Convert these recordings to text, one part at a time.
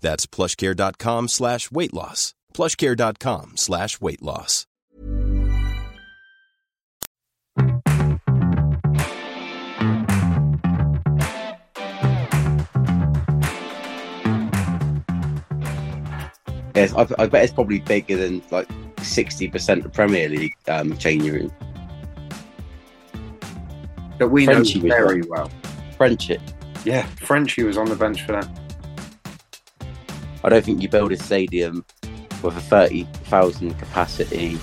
That's plushcare.com slash weight loss. Plushcare.com slash weight loss. Yes, I, I bet it's probably bigger than like sixty percent of Premier League um, changing room. That we Frenchie know was very one. well. Friendship. Yeah, Frenchie was on the bench for that. I don't think you build a stadium with a thirty thousand capacity,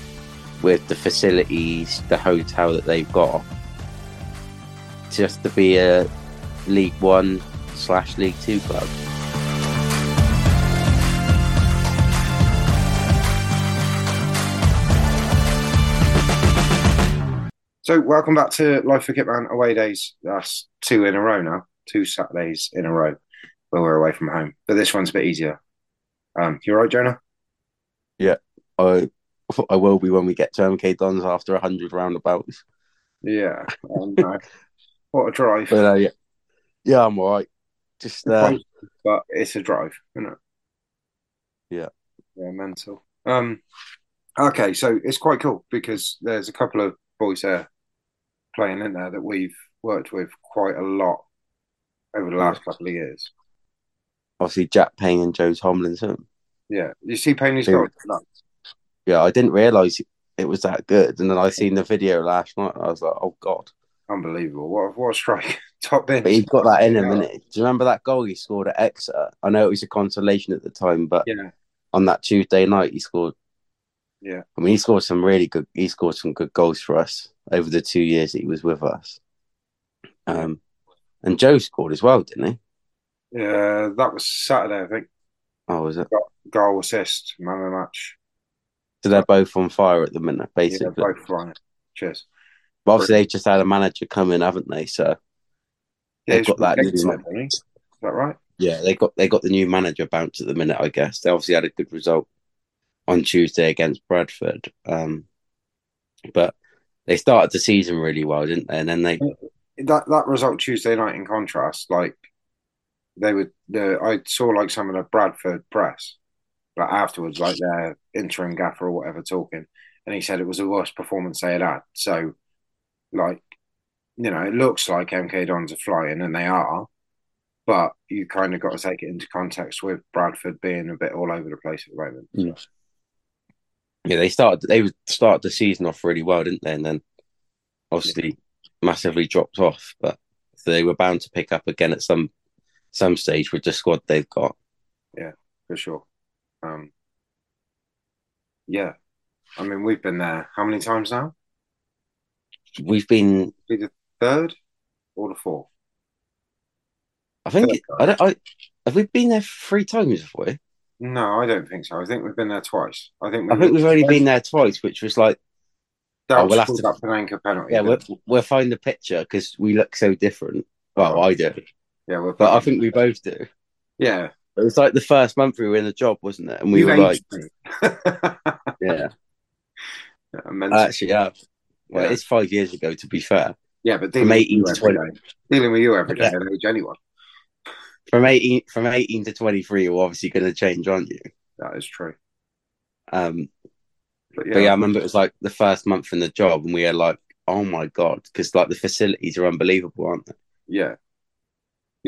with the facilities, the hotel that they've got, just to be a League One slash League Two club. So, welcome back to Life for Kitman away days. That's two in a row now, two Saturdays in a row where we're away from home. But this one's a bit easier. Um, you all right, Jonah? Yeah, I I will be when we get to MK Dons after a hundred roundabouts. Yeah. Um, what a drive. But uh, yeah, yeah, I'm all right. Just uh, but it's a drive, isn't it? Yeah. Yeah, mental. Um, okay, so it's quite cool because there's a couple of boys there playing in there that we've worked with quite a lot over the last couple of years. Obviously Jack Payne and Joe Tomlinson. Yeah, you see Payne's Yeah. goal. No. Yeah, I didn't realise it was that good, and then I seen the video last night. And I was like, oh god! Unbelievable! What what a strike! Top bench. But he's got that in him, innit? Do you remember that goal he scored at Exeter? I know it was a consolation at the time, but Yeah, on that Tuesday night he scored. yeah. I mean, he scored some really good. He scored some good goals for us over the two years that he was with us. Um, and Joe scored as well, didn't he? Yeah, that was Saturday, I think. Oh, was it? Goal assist, man of the match. So they're both on fire at the minute, Yeah, basically. both right. Cheers. But obviously, they've just had a manager come in, haven't they? So they've got that new. Is that right? Yeah, they got they got the new manager bounce at the minute. I guess they obviously had a good result on Tuesday against Bradford, um, but they started the season really well, didn't they? And then they that that result Tuesday night in contrast, like they would the I saw like some of the Bradford press, but afterwards, like their interim gaffer or whatever talking, and he said it was the worst performance they had had. So, like, you know, it looks like MK Dons are flying, and they are, but you kind of got to take it into context with Bradford being a bit all over the place at the moment. Mm. yeah they started they would start the season off really well, didn't they? And then obviously massively dropped off. But they were bound to pick up again at some some stage with the squad they've got. Yeah, for sure. Um, yeah, I mean we've been there how many times now? We've been, Be the third or the fourth? I think, Third I don't, I have we been there three times before? No, I don't think so. I think we've been there twice. I think I think we've only been there twice, which was like, That Oh, we'll have to- that penalty. yeah, we'll, we'll find the picture because we look so different. Well, Oh. I do? Yeah, but I think we both do. yeah. It was like the first month we were in the job, wasn't it? And we You were like, yeah, Yeah, I actually have. Well, Yeah. it's five years ago, to be fair. yeah, but From dealing with 18 you to 20. day, dealing with you every day, Yeah. don't age anyone. From eighteen, from eighteen to twenty three, you're obviously going to change, aren't you? That is true. Um, But yeah, But yeah, I remember it was like the first month in the job, and we were like, "Oh my god," because like the facilities are unbelievable, aren't they? yeah.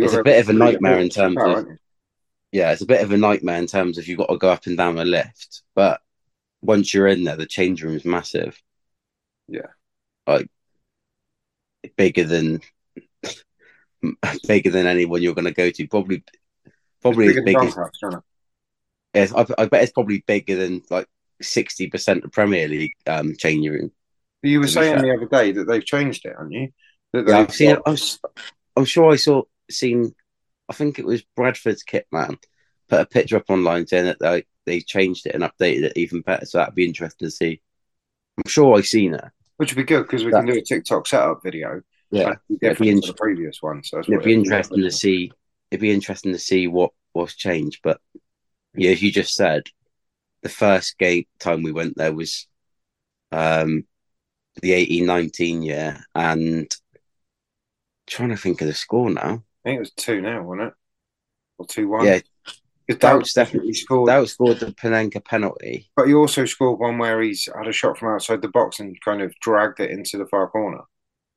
It's You're a bit of a nightmare in terms of-? Yeah, it's a bit of a nightmare in terms of you've got to go up and down a lift, but once you're in there, the change room is massive. Yeah. like bigger than bigger than anyone you're going to go to. Probably, probably It's as big as yes, I, I bet it's probably bigger than like sixty percent of Premier League um change room. You were saying fair. the other day that they've changed it, haven't you? That Yeah, I've seen got- I'm, I'm sure I saw seen. I think it was Bradford's kit man put a picture up online saying that they they changed it and updated it even better. So that'd be interesting to see. I'm sure I've seen it. Which would be good because we can do a TikTok setup video. Yeah, it'd be it'd be different to int- the previous one. So it'd be interesting to see. It'd be interesting to see what was changed. But yeah, as you just said, the first game time we went there was um the 18-19 year, and trying to think of the score now. I think it was two now, wasn't it? Or two one. Yeah, Because that Doughty was definitely scored. that was scored the Panenka penalty. But he also scored one where he's had a shot from outside the box and kind of dragged it into the far corner.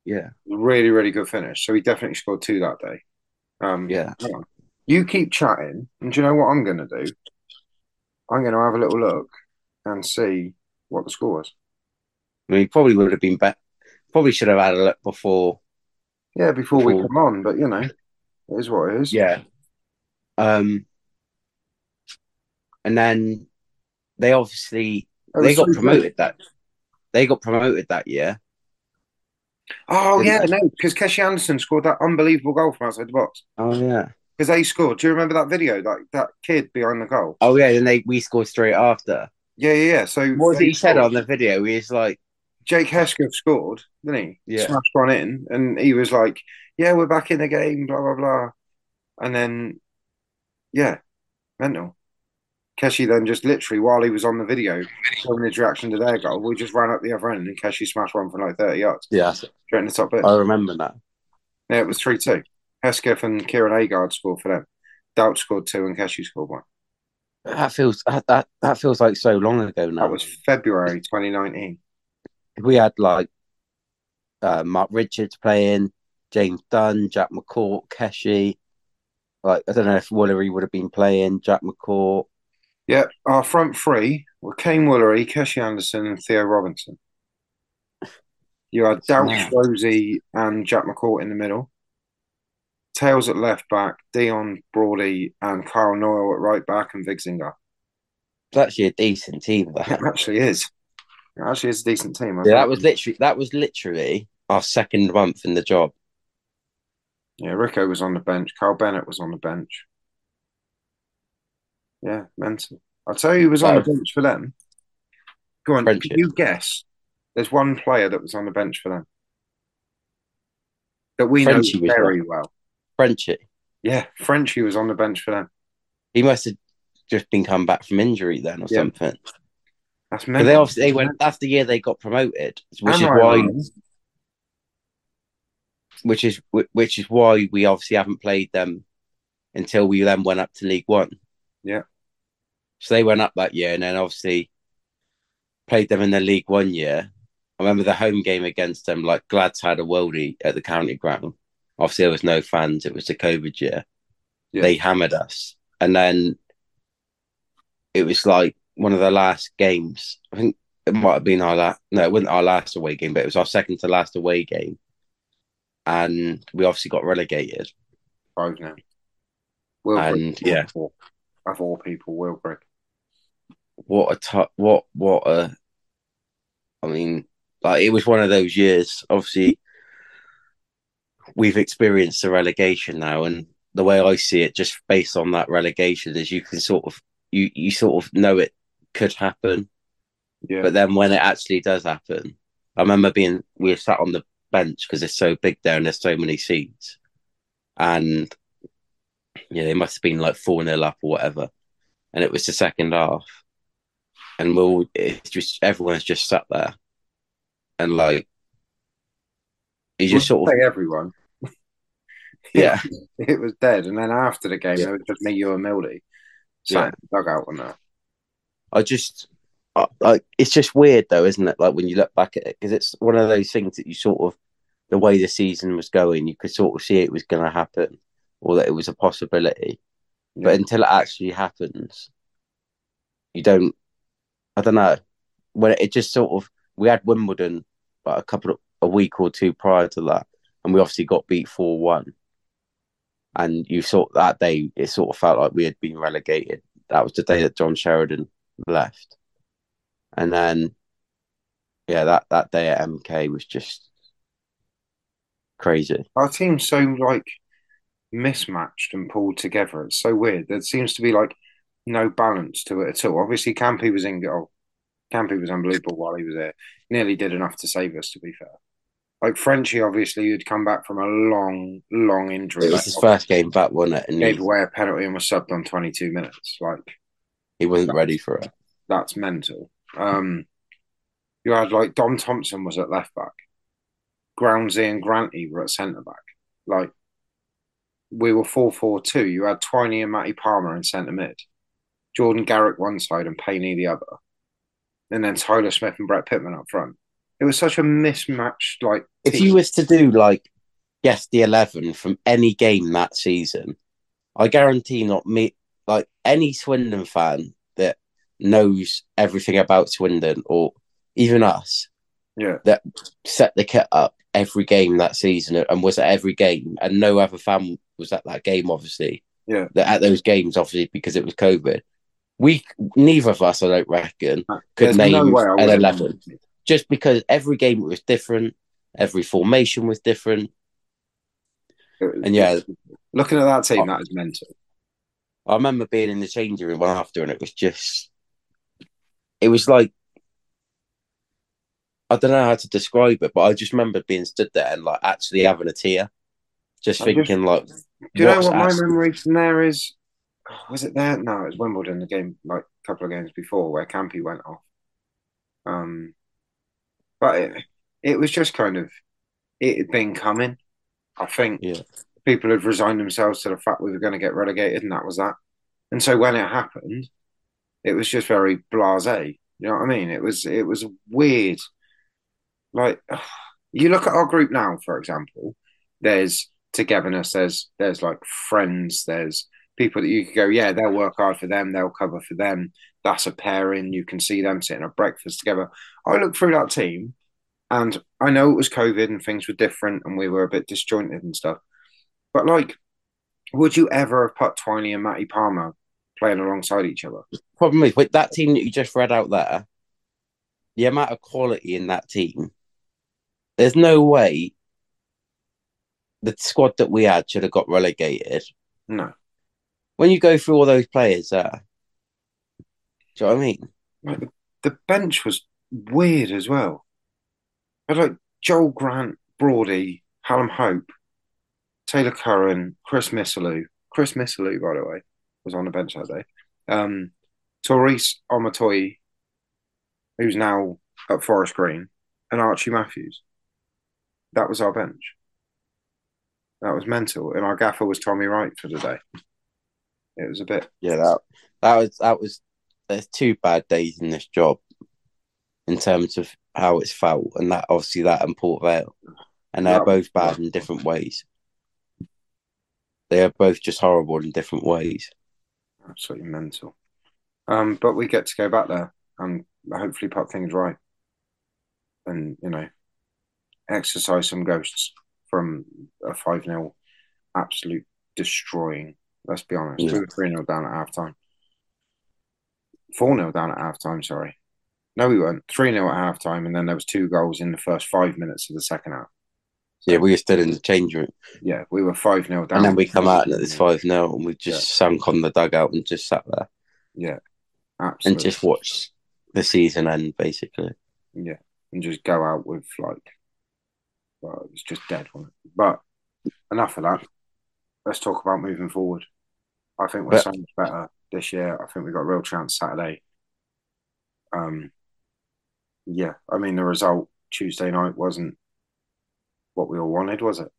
Yeah, Really, really good finish. So he definitely scored two that day. Um, yeah. You keep chatting, and do you know what I'm going to do? I'm going to have a little look and see what the score was. I mean, probably would have been better. Probably should have had a look before. Yeah, before we come on, but you know, it is what it is. Yeah. Um, and then they obviously was they got so good. promoted that they got promoted that year. Oh yeah, they? no, because Keshi Anderson scored that unbelievable goal from outside the box. Oh yeah. Because they scored. Do you remember that video? Like that kid behind the goal. Oh yeah. Then they we scored straight after. Yeah, yeah, yeah. So What was they it he said on the video? He was like, Jake Hesketh scored, didn't he? Yeah. Smashed one in, and he was like, "Yeah, we're back in the game." Blah blah blah. And then, yeah, mental. Keshi then just literally while he was on the video showing his reaction to their goal, we just ran up the other end and Keshi smashed one from like thirty yards "Yeah, straight in the top bit. I remember that." Yeah, it was 3 2. Hesketh and Kieran Agard scored for them. Doughty scored two and Keshi scored one. That feels that that, that feels like so long ago now. That was February 2019. We had like uh, Marc Richards playing, James Dunne, Jack McCourt, Keshi. Like I don't know if Woolery would have been playing Jack McCourt. Yeah, our front three were Kaiyne Woolery, Keshi Anderson, and Theo Robinson. You had Mad. Rosie, and Jack McCourt in the middle. Tails at left back, Dion Brody, and Kyle Knoyle at right back, and Vigzinger. It's actually a decent team. It That. actually is. Actually is a decent team. Yeah, that was literally that was literally our second month in the job. Yeah, Rico was on the bench. Kyle Bennett was on the bench. Yeah, mental. I'll tell you who was on the bench for them. Go on, Friendship. can you guess? There's one player that was on the bench for them that we Frenchie know very well. Frenchy. Yeah, Frenchy was on the bench for them. He must have just been come back from injury then or Yeah. something. That's mental. they obviously they went that's the year they got promoted, which Am is I why right? which is which is why we obviously haven't played them until we then went up to League One. Yeah. So they went up that year, and then obviously played them in the League One year. I remember the home game against them. Like Glads had a worldie at the county ground. Obviously, there was no fans. It was the COVID year. Yeah. They hammered us, and then it was like one of the last games. I think it might have been our last. No, it wasn't our last away game, but it was our second to last away game and we obviously got relegated. Five now. And, yeah. of all people, Wilbrick. What a t- what what a. I mean, like it was one of those years. Obviously, we've experienced the relegation now, and the way I see it, just based on that relegation, is you can sort of you you sort of know it could happen, Yeah. but then when it actually does happen, I remember being we were sat on the bench because it's so big there and there's so many seats, and yeah, they must have been like four 0 up or whatever, and it was the second half, and we'll it's just everyone's just sat there, and like you just Wouldn't sort of everyone. yeah. It was dead, and then after the game, Yeah. it was just me, you, and Mildy sat Yeah. in the dugout on that. I just, I, like, it's just weird though, isn't it? Like when you look back at it, because it's one of those things that you sort of, the way the season was going, you could sort of see it was going to happen, or that it was a possibility. But until it actually happens, you don't. I don't know. When it just sort of, we had Wimbledon like a couple of a week or two prior to that, and we obviously got beat four one. And you sort that day, it sort of felt like we had been relegated. That was the day that John Sheridan left, and then, yeah, that that day at MK was just crazy. Our team's so like mismatched and pulled together. It's so weird. There seems to be like no balance to it at all. Obviously, Campy was in goal. Campy was unbelievable while he was there. Nearly did enough to save us, to be fair. Like Frenchy, obviously, who'd come back from a long, long injury. It was like, his first game back, wasn't it? And gave he, away a penalty and was subbed on 22 minutes. Like, he wasn't ready for it. that's mental. Um, you had like Dom Thompson was at left back, Groundsy and Granty were at centre back. Like we were 4 4 2. You had Twiney and Matty Palmer in centre mid, Jordan Garrick one side and Payne the other, and then Tyler Smith and Brett Pitman up front. It was such a mismatched like. If team. you was to do like guess the eleven from any game that season, I guarantee not me like any Swindon fan that knows everything about Swindon or even us yeah, that set the kit up every game that season and was at every game and no other fan was at that game obviously. Yeah. That at those games obviously because it was COVID. We neither of us I don't reckon uh, could There's name way an eleven just because every game was different, every formation was different. And yeah. looking at that team, oh. that is mental. I remember being in the changing room after, and it was just, it was like, I don't know how to describe it, but I just remember being stood there and like actually having a tear, just I just- thinking like, Do you know what my memory from there is? oh, Was it there? No, it was Wimbledon, the game like a couple of games before where Campy went off. Um, but it, it was just kind of it had been coming. I think Yeah. People had resigned themselves to the fact we were going to get relegated, and that was that. And so when it happened, it was just very blasé. You know what I mean? It was it was weird. Like you look at our group now, for example. There's togetherness. There's there's like friends. There's people that you could go, yeah, they'll work hard for them. They'll cover for them. That's a pairing. You can see them sitting at breakfast together. I look through that team, and I know it was COVID and things were different, and we were a bit disjointed and stuff. But like, would you ever have put Twiney and Matty Palmer playing alongside each other? problem is with that team that you just read out there, the amount of quality in that team, there's no way the squad that we had should have got relegated. No. When you go through all those players there, do you know what I mean? Like the, the bench was weird as well. But like Joel Grant, Brody, Hallam Hope, Taylor Curran, Chris Missilou. Chris Missilou, by the way, was on the bench that day. Um, Tyrese Omotoye, who's now at Forest Green, and Archie Matthews. That was our bench. That was mental. And our gaffer was Tommy Wright for the day. It was a bit Yeah, that that was that was there's two bad days in this job in terms of how it's felt, and that obviously that and Port Vale, and they're Yeah. both bad in different ways. They are both just horrible in different ways. absolutely mental. Um, but we get to go back there and hopefully put things right, and you know, exercise some ghosts from a 5 0 absolute destroying. Let's be honest. Yeah. 3 0 down at half time. 4 0 down at half time, sorry. No, we weren't. 3 0 at half time, and then there was two goals in the first five minutes of the second half. Yeah, we were still in the change room. Yeah, we were 5 0 down. And then we come out and it's 5 0 and we just Yeah. sunk on the dugout and just sat there Yeah, absolutely. and just watched the season end, basically. Yeah, and just go out with like, well, it was just dead, wasn't it? But enough of that. Let's talk about moving forward. I think we're But- so much better this year. I think we got a real chance Saturday. Um, yeah, I mean the result Tuesday night wasn't what we all wanted, was it?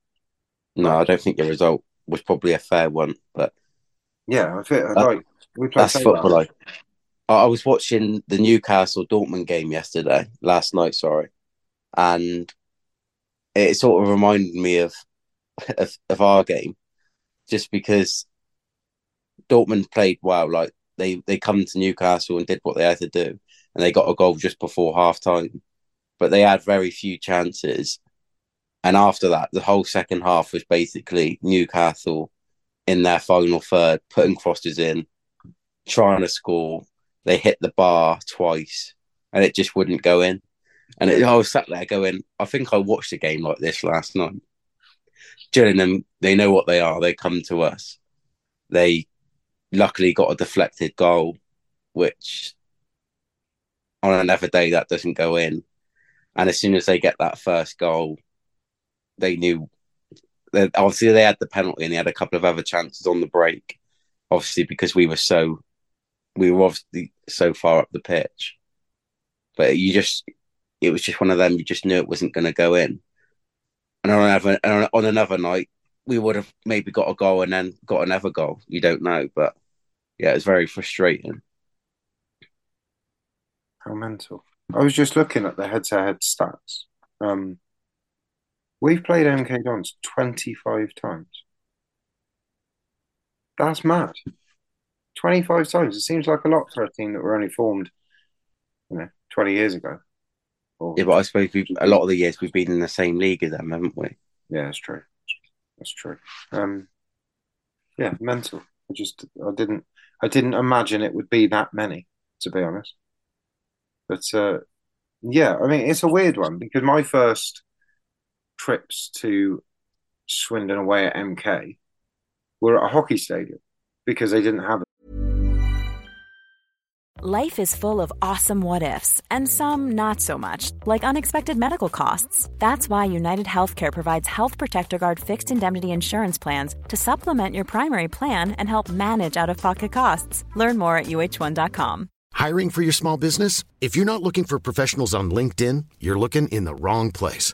No, I don't think the result was probably a fair one, but Yeah, I think uh, like we played that's football. Like, I I was watching the Newcastle Dortmund game yesterday, last night, sorry, and it sort of reminded me of of, of our game, just because Dortmund played well. Like they they come to Newcastle and did what they had to do, and they got a goal just before half time, but they had very few chances. And after that, the whole second half was basically Newcastle in their final third, putting crosses in, trying to score. They hit the bar twice, and it just wouldn't go in. And it, I was sat there going, I think I watched a game like this last night. Gillingham, they know what they are. They come to us. They luckily got a deflected goal, which on another day that doesn't go in. And as soon as they get that first goal, they knew that obviously they had the penalty and they had a couple of other chances on the break. Obviously, because we were so we were obviously so far up the pitch. But you just it was just one of them you just knew it wasn't gonna go in. And on another on another night, we would have maybe got a goal and then got another goal. You don't know, but yeah, it was very frustrating. How mental. I was just looking at the head to head stats. Um, we've played MK Dons 25 times. That's mad. 25 times. It seems like a lot for a team that were only formed, you know, 20 years ago. Or, Yeah, but I suppose we a lot of the years we've been in the same league as them, haven't we? yeah, that's true. That's true. Um, yeah, mental. I just, I didn't, I didn't imagine it would be that many, to be honest. But uh, yeah, I mean, it's a weird one because my first trips to Swindon away at MK were at a hockey stadium because they didn't have Life is full of awesome what ifs, and some not so much, like unexpected medical costs. That's why United Healthcare provides Health Protector Guard fixed indemnity insurance plans to supplement your primary plan and help manage out of pocket costs. Learn more at uh1.com. Hiring for your small business? If you're not looking for professionals on LinkedIn, you're looking in the wrong place.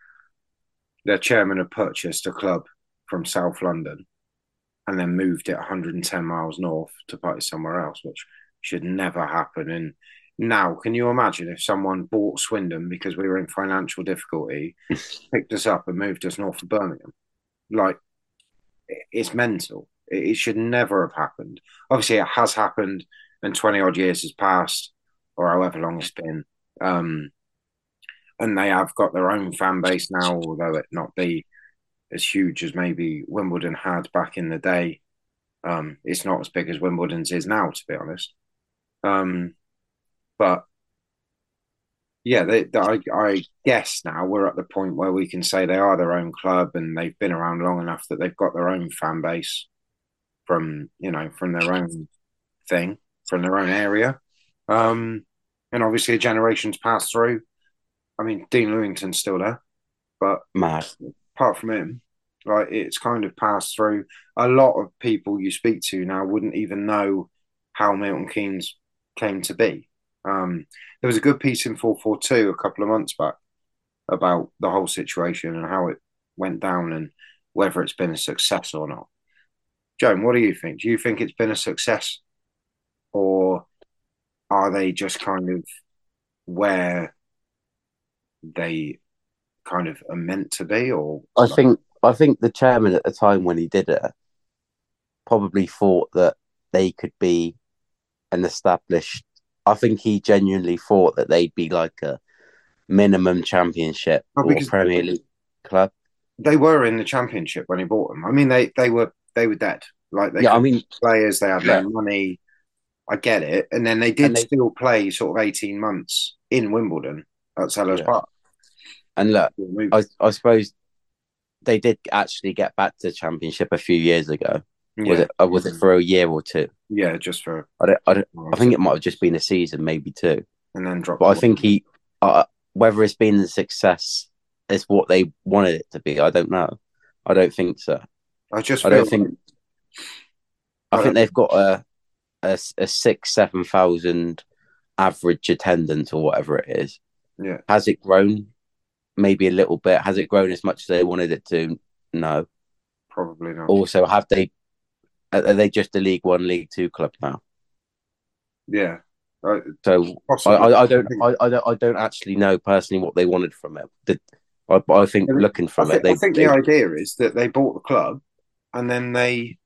their chairman had purchased a club from South London and then moved it 110 miles north to play somewhere else, which should never happen. And now, can you imagine if someone bought Swindon because we were in financial difficulty, picked us up and moved us north of Birmingham? Like, it's mental. It, it should never have happened. Obviously, it has happened, and 20 odd years has passed, or however long it's been. Um, and they have got their own fan base now, although it not be as huge as maybe Wimbledon had back in the day. Um, it's not as big as Wimbledon's is now, to be honest. Um, but yeah, they, they, I, I guess now we're at the point where we can say they are their own club and they've been around long enough that they've got their own fan base from you know from their own thing, from their own area. Um, and obviously, a generation's passed through. I mean, Dean Lewington's still there, but Mad. apart from him, like it's kind of passed through. A lot of people you speak to now wouldn't even know how Milton Keynes came to be. Um, there was a good piece in 442 a couple of months back about the whole situation and how it went down. And whether it's been a success or not. Joan, what do you think? Do you think it's been a success, or are they just kind of where they kind of are meant to be? Or I think I think the chairman at the time when he did it probably thought that they could be an established. I think he genuinely thought that they'd be like a minimum championship Oh, or Premier League club. they were in the championship when he bought them. I mean, they they were they were dead. Like they Yeah, I mean- players, they had Yeah. no money. I get it, and then they did they- still play sort of eighteen months in Wimbledon at Sellers Yeah. Park. And look, I, I suppose they did actually get back to the championship a few years ago. Was it? Was it for a year or two? yeah, just for I don't. I don't. I think it might have just been a season, maybe two. and then drop. But I think he, uh, whether it's been a success, is what they wanted it to be. I don't know. I don't think so. I just I don't think. I I think they've got a, a a six seven thousand average attendance or whatever it is. Yeah. Has it grown? Maybe a little bit. Has it grown as much as they wanted it to? No. probably not. Also, have they? Are they just a League One, League Two club now? Yeah, I, So I. I, I don't, I, I don't, I don't actually know personally what they wanted from it. The, I, I think looking from think, it, they, I think they- the idea is that they bought the club and then they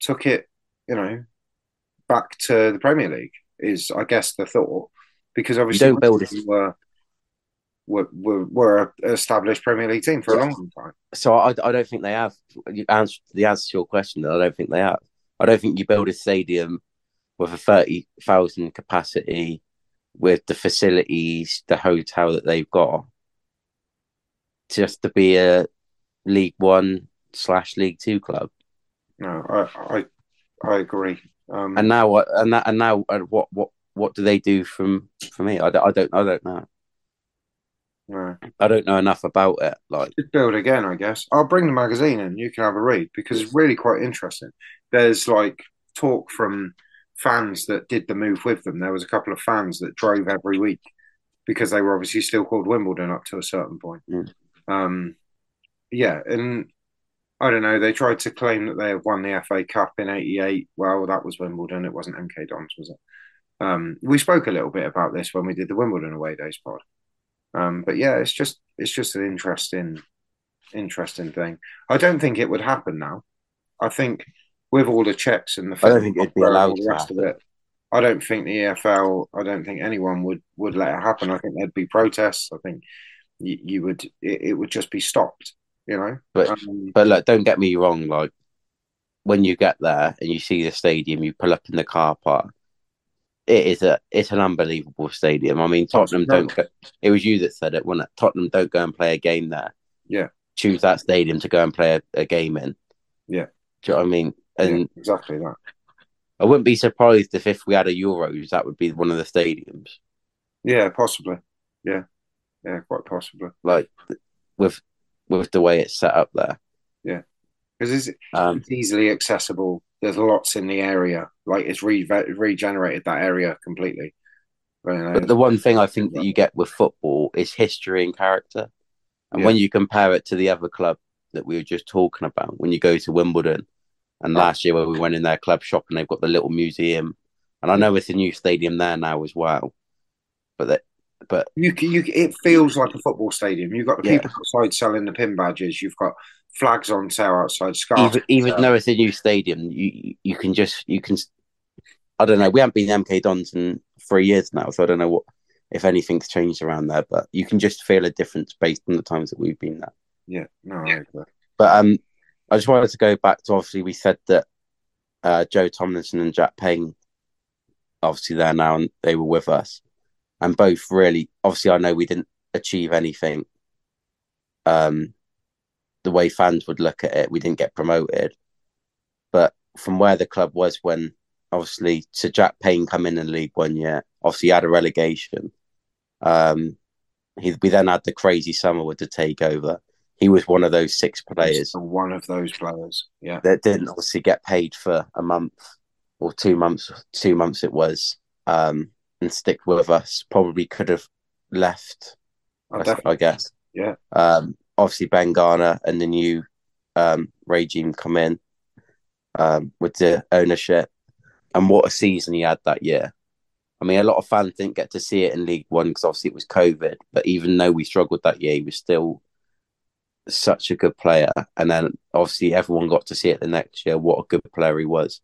took it, you know, back to the Premier League. Is I guess the thought because obviously don't build a- we were were were, were established Premier League team for a Yeah. long, long time. so I, I don't think they have. You the answer to your question. I don't think they have. I don't think you build a stadium with a thirty thousand capacity, with the facilities, the hotel that they've got, just to be a League One slash League Two club. No, I I, I agree. Um, And now, what? And that, and now, uh, what, what, what do they do from for me? I don't, I don't, I don't know. no. I don't know enough about it. Like, Just build again, I guess. I'll bring the magazine and You can have a read because it's really quite interesting. There's like talk from fans that did the move with them. There was a couple of fans that drove every week because they were obviously still called Wimbledon up to a certain point. Mm. Um, yeah, and I don't know. They tried to claim that they have won the FA Cup in '88. Well, that was Wimbledon. It wasn't MK Dons, was it? Um, we spoke a little bit about this when we did the Wimbledon away days pod. Um, but yeah, it's just it's just an interesting interesting thing. I don't think it would happen now. I think with all the checks and the I don't think it'd be allowed the rest of it, I don't think the EFL. I don't think anyone would would let it happen. I think there'd be protests. I think you, you would it, it would just be stopped. You know, But um, but look, don't get me wrong. Like when you get there and you see the stadium, you pull up in the car park. It is a it's an unbelievable stadium. I mean, Tottenham don't. Go, it was you that said it, wasn't it? Tottenham don't go and play a game there. Yeah. Choose that stadium to go and play a, a game in. Yeah. Do you know what I mean? And yeah, exactly that. I wouldn't be surprised if if we had a Euros, that would be one of the stadiums. Yeah, possibly. Yeah, yeah, quite possibly. Like with with the way it's set up there. Yeah, because it's, Um, it's easily accessible. There's lots in the area. Like it's re- regenerated that area completely. You know, But the one thing I think that you get with football is history and character. And Yeah. when you compare it to the other club that we were just talking about, when you go to Wimbledon, and last year when we went in their club shop and they've got the little museum, and I know it's a new stadium there now as well, but that, but You, you, it feels like a football stadium. You've got the Yeah. people outside selling the pin badges. You've got flags on sale outside. Scarves. even even though it's a new stadium, you you can just you can, I don't know. We haven't been MK Dons in three years now, so I don't know what if anything's changed around there, but you can just feel a difference based on the times that we've been there. yeah, no, I agree. But um, I just wanted to go back to obviously we said that uh, Joe Tomlinson and Jack Payne, obviously there now and they were with us, and both really obviously I know we didn't achieve anything. Um, the way fans would look at it, we didn't get promoted, but from where the club was when obviously Sir Jack Payne come in in League One year, obviously he had a relegation. Um, he, we then had the crazy summer with the takeover. He was one of those six players One of those players. Yeah, that didn't obviously get paid for a month or two months. Two months it was, um, and stick with us. Probably could have left. I I. I guess. Yeah. Um, obviously Ben Garner and the new um, regime come in um, with the ownership, and what a season he had that year. I mean, a lot of fans didn't get to see it in League One because obviously it was COVID. But even though we struggled that year, he was still such a good player. And then obviously everyone got to see it the next year. What a good player he was.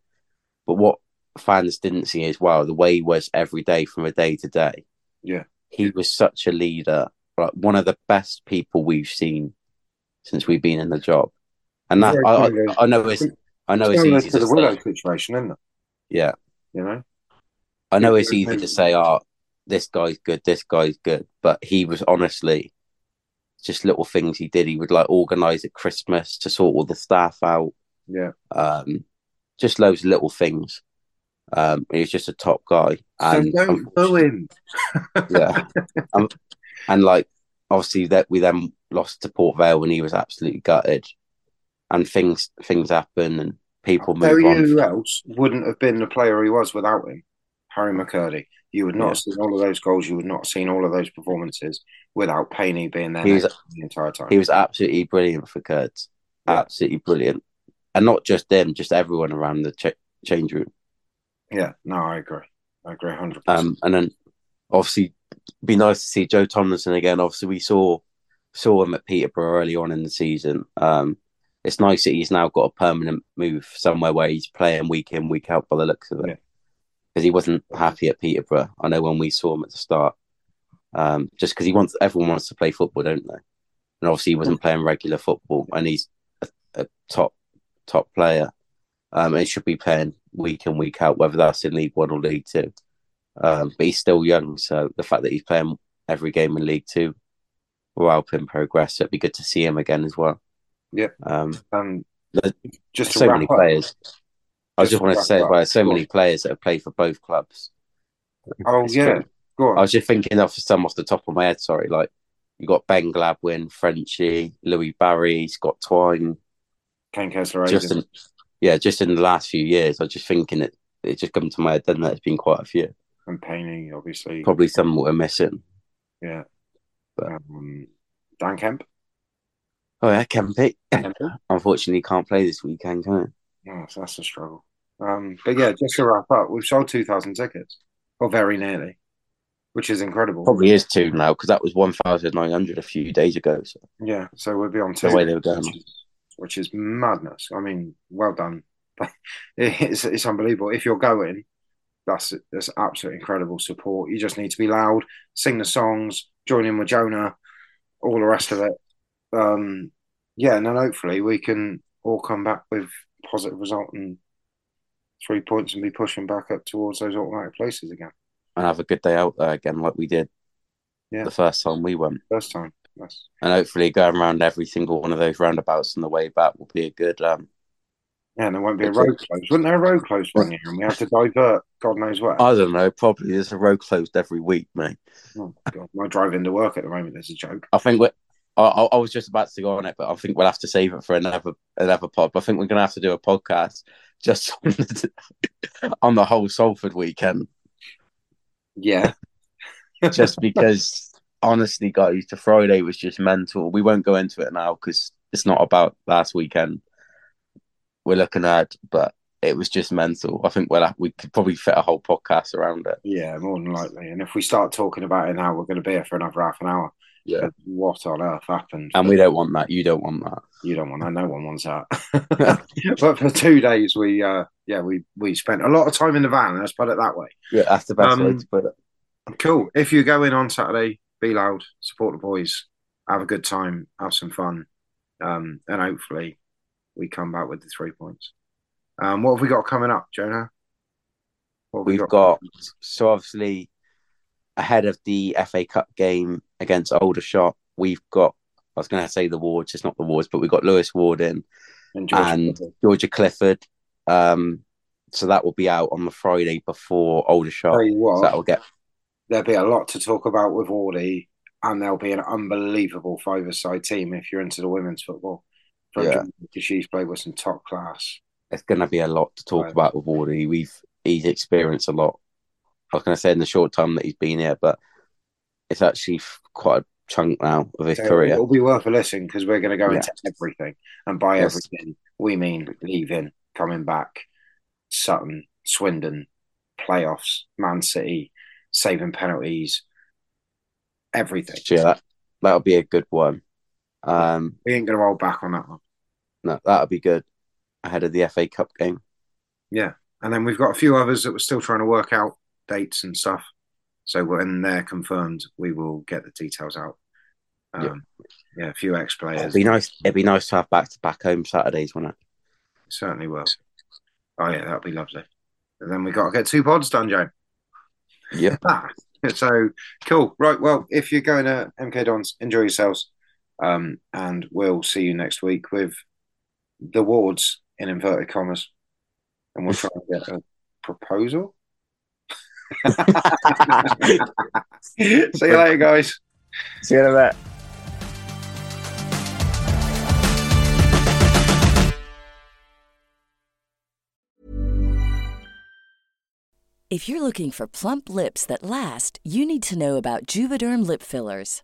But what fans didn't see as well, the way he was every day from a day to day. Yeah, he was such a leader, like one of the best people we've seen since we've been in the job. And that I, I, I know it's I know it's, easy to, the situation, isn't it? Yeah, you know. I know it's easy to say, "Oh, this guy's good, this guy's good," but he was honestly just little things he did. He would like organize at Christmas to sort all the staff out. Yeah. Um, just loads of little things. Um, he was just a top guy. And so don't boo him. yeah. Um, and like obviously that we then lost to Port Vale when he was absolutely gutted, and things things happen and people move on. Who else wouldn't have been the player he was without him? Harry McKirdy. You would not yeah. have seen all of those goals. You would not have seen all of those performances without Payne being there was, the entire time. He was absolutely brilliant for Kurds. Yeah. Absolutely brilliant. And not just them, just everyone around the ch- change room. Yeah, no, I agree. I agree 100%. Um, and then obviously, be nice to see Joe Tomlinson again. Obviously, we saw saw him at Peterborough early on in the season. Um, it's nice that he's now got a permanent move somewhere where he's playing week in, week out by the looks of it. Yeah because he wasn't happy at Peterborough. I know when we saw him at the start, um, just because he wants everyone wants to play football, don't they? And obviously he wasn't playing regular football, and he's a, a top top player. Um, and he should be playing week in week out, whether that's in League One or League Two. Um, but he's still young, so the fact that he's playing every game in League Two will help him progress. So it'd be good to see him again as well. Yeah. Um, um just so many up, players. I just wanted to say about so many players that have played for both clubs. Oh it's yeah, go on. I was just thinking of some off the top of my head. Sorry, like you got Ben Gladwin, Frenchy, Louis Barry, Scott Twine, Kaine Kesler. Just in, yeah, just in the last few years, I was just thinking it. It just come to my head. Then there's been quite a few. And Payne, obviously, probably some we're missing. Yeah, but um, Dan Kemp. Oh yeah, Kempy. Unfortunately, can't play this weekend, can it? Oh, so that's a struggle. Um, but yeah, just to wrap up, we've sold 2,000 tickets, or very nearly, which is incredible. Probably is two now because that was 1,900 a few days ago. So. Yeah, so we'll be on two. The way they were going. Which is, which is madness. I mean, well done. it's, it's unbelievable. If you're going, that's that's absolutely incredible support. You just need to be loud, sing the songs, join in with Jonah, all the rest of it. Um, yeah, and then hopefully we can all come back with positive result and three points and be pushing back up towards those automatic places again. And have a good day out there again, like we did. Yeah. The first time we went. First time. Yes. And hopefully going around every single one of those roundabouts on the way back will be a good um yeah, and there won't be a road closed. Wasn't there a road closed one year and we had to divert God knows where? I don't know. Probably there's a road closed every week, mate. Oh, God. My drive into work at the moment is a joke. I think we're I, I, was just about to go on it, but I think we'll have to save it for another another pod. But I think we're going to have to do a podcast just on the, on the whole Salford weekend. Yeah, just because honestly, guys, the Friday was just mental. We won't go into it now because it's not about last weekend. We're looking at, but it was just mental. I think we'll have, we could probably fit a whole podcast around it. Yeah, more than likely. And if we start talking about it now, we're going to be here for another half an hour. Yeah. What on earth happened? And we don't want that. You don't want that. You don't want that. No one wants that. but for two days, we uh, yeah, we we spent a lot of time in the van. Let's put it that way. Yeah, that's the best um, way to put it. Cool. If you go in on Saturday, be loud, support the boys, have a good time, have some fun, um, and hopefully we come back with the three points. Um, what have we got coming up, Jonah? What We've we got, got so obviously ahead of the FA Cup game against Aldershot, we've got, I was going to say the Wards, it's not the Wards, but we've got Lewis Ward in and Georgia, and Clifford. Georgia Clifford. Um, so that will be out on the Friday before Aldershot. What, so that will get. There'll be a lot to talk about with Wardy, and there'll be an unbelievable five-a-side team if you're into the women's football. Yeah. Because she's played with some top class. It's going to be a lot to talk right. about with Wardy. We've he's experienced a lot I was going to say in the short time that he's been here, but it's actually quite a chunk now of his So career. It'll be worth a listen because we're going to go Yeah. into everything, and by Yes. everything we mean leaving, coming back, Sutton, Swindon, playoffs, Man City, saving penalties, everything. Yeah, that that'll be a good one. Um, We ain't going to hold back on that one. No, that'll be good ahead of the FA Cup game. Yeah, and then we've got a few others that we're still trying to work out dates and stuff. So when they're confirmed, we will get the details out. Um, yeah. a few ex players. It'd be nice. It'd be nice to have back to back home Saturdays, wouldn't it? certainly will. Oh yeah, that'll be lovely. And then we got to get two pods done, Joe. Yep. Ah, so cool. Right. Well, if you're going to MK Dons, enjoy yourselves. Um, and we'll see you next week with the wards in inverted commas. And we'll try and get a proposal. see you later, guys. See you in a bit. If you're looking for plump lips that last, you need to know about Juvederm lip fillers.